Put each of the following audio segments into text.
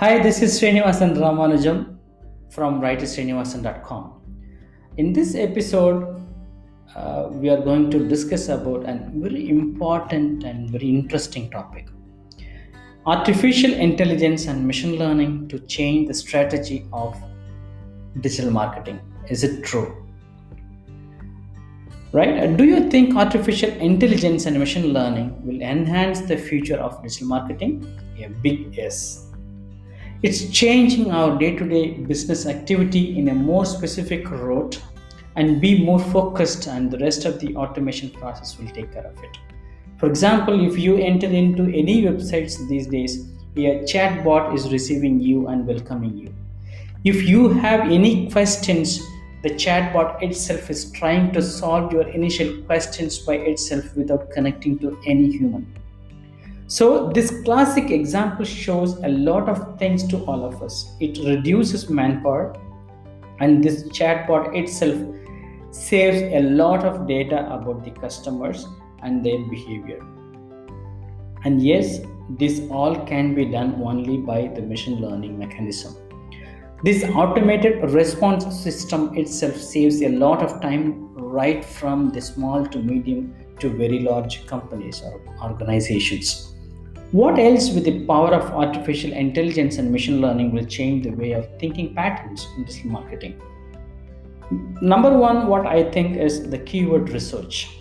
Hi, this is Srinivasan Ramanujam from writersrinivasan.com. In this episode, uh, we are going to discuss about a very important and very interesting topic artificial intelligence and machine learning to change the strategy of digital marketing. Is it true? Right? Do you think artificial intelligence and machine learning will enhance the future of digital marketing? A big yes. It's changing our day to day business activity in a more specific route and be more focused, and the rest of the automation process will take care of it. For example, if you enter into any websites these days, a chatbot is receiving you and welcoming you. If you have any questions, the chatbot itself is trying to solve your initial questions by itself without connecting to any human. So, this classic example shows a lot of things to all of us. It reduces manpower, and this chatbot itself saves a lot of data about the customers and their behavior. And yes, this all can be done only by the machine learning mechanism. This automated response system itself saves a lot of time right from the small to medium to very large companies or organizations. What else with the power of artificial intelligence and machine learning will change the way of thinking patterns in digital marketing? Number one, what I think is the keyword research.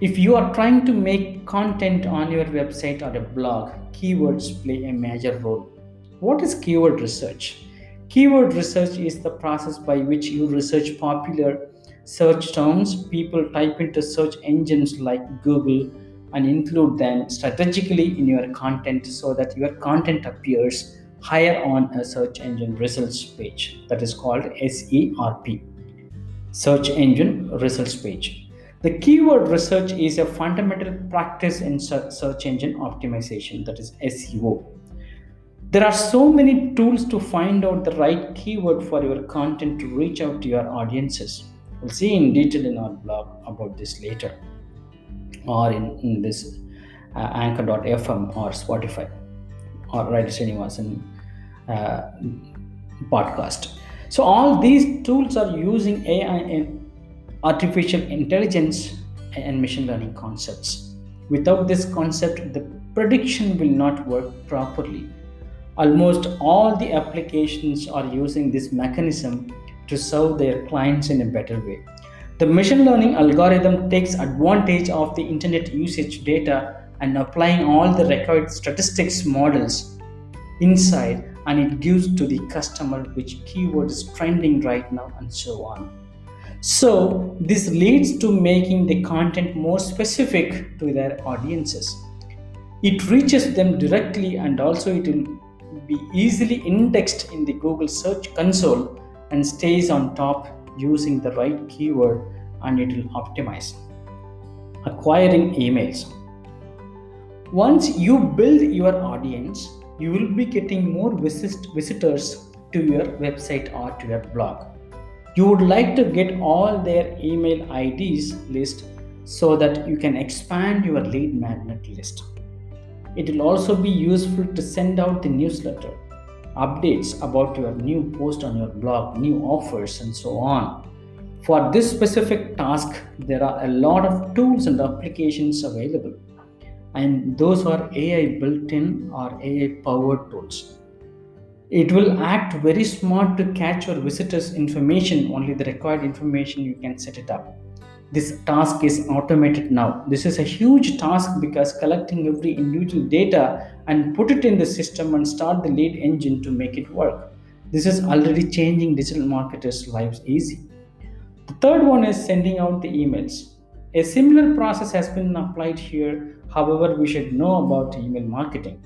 If you are trying to make content on your website or a blog, keywords play a major role. What is keyword research? Keyword research is the process by which you research popular search terms people type into search engines like Google and include them strategically in your content so that your content appears higher on a search engine results page. That is called SERP search engine results page. The keyword research is a fundamental practice in search engine optimization. That is SEO there are so many tools to find out the right keyword for your content to reach out to your audiences. We'll see in detail in our blog about this later or in, in this uh, anchor.fm or spotify or right Srinivasan uh, podcast. So all these tools are using AI and artificial intelligence and machine learning concepts. Without this concept, the prediction will not work properly. Almost all the applications are using this mechanism to serve their clients in a better way. The machine learning algorithm takes advantage of the internet usage data and applying all the required statistics models inside and it gives to the customer which keyword is trending right now and so on. So this leads to making the content more specific to their audiences. It reaches them directly and also it will be easily indexed in the google search console and stays on top using the right keyword and it will optimize acquiring emails once you build your audience you will be getting more visit- visitors to your website or to your blog. You would like to get all their email IDs list so that you can expand your lead magnet list. It will also be useful to send out the newsletter, updates about your new post on your blog, new offers, and so on. For this specific task, there are a lot of tools and applications available and those are AI built in or AI powered tools. It will act very smart to catch your visitors' information, only the required information you can set it up. This task is automated now. This is a huge task because collecting every individual data and put it in the system and start the lead engine to make it work. This is already changing digital marketers' lives easy. The third one is sending out the emails. A similar process has been applied here, however, we should know about email marketing.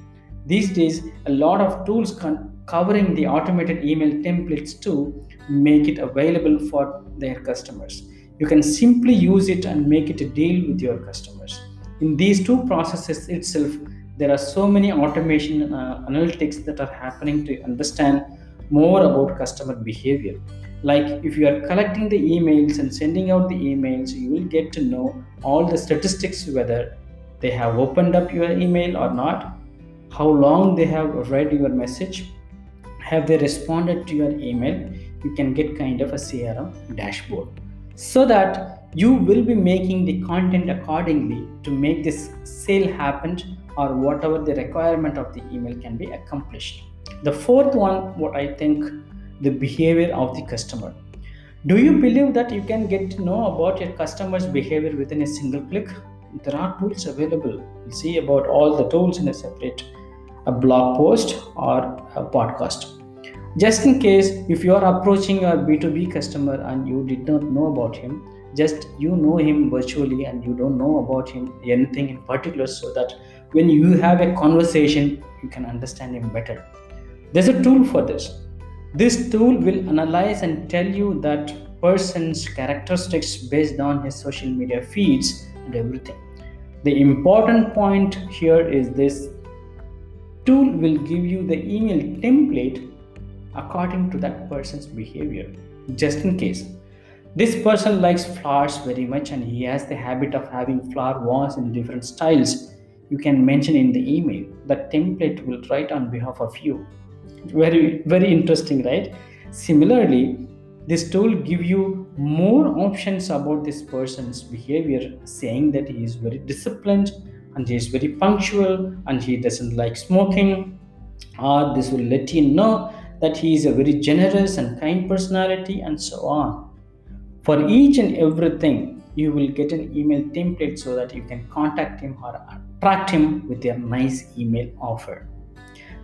These days, a lot of tools covering the automated email templates to make it available for their customers. You can simply use it and make it a deal with your customers. In these two processes itself, there are so many automation uh, analytics that are happening to understand more about customer behavior. Like if you are collecting the emails and sending out the emails you will get to know all the statistics whether they have opened up your email or not how long they have read your message have they responded to your email. You can get kind of a crm dashboard so that you will be making the content accordingly to make this sale happen or whatever the requirement of the email can be accomplished. The fourth one what i think the behavior of the customer. Do you believe that you can get to know about your customer's behavior within a single click? There are tools available. You see about all the tools in a separate a blog post or a podcast just in case if you are approaching a b2b customer and you did not know about him just you know him virtually and you don't know about him anything in particular so that when you have a conversation you can understand him better. There's a tool for this. This tool will analyze and tell you that person's characteristics based on his social media feeds and everything. The important point here is this. Tool will give you the email template according to that person's behavior just in case. This person likes flowers very much and he has the habit of having flower vases in different styles. You can mention in the email. That template will write on behalf of you. Very very interesting right? Similarly this tool give you more options about this person's behavior saying that he is very disciplined and he is very punctual and he doesn't like smoking. Or this will let you know that he is a very generous and kind personality and so on for each and everything you will get an email template so that you can contact him or attract him with your nice email offer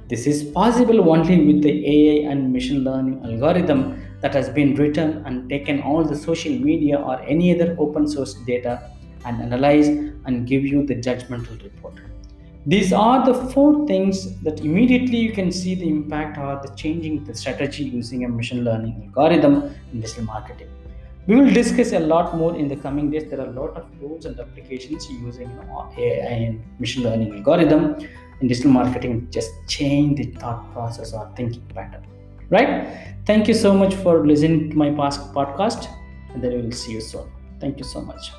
this is possible only with the ai and machine learning algorithm that has been written and taken all the social media or any other open source data and analyze and give you the judgmental report. These are the four things that immediately you can see the impact or the changing the strategy using a machine learning algorithm in digital marketing. We will discuss a lot more in the coming days. There are a lot of tools and applications using AI and machine learning algorithm in digital marketing just change the thought process or thinking pattern. Right? Thank you so much for listening to my past podcast, and then we will see you soon. Thank you so much.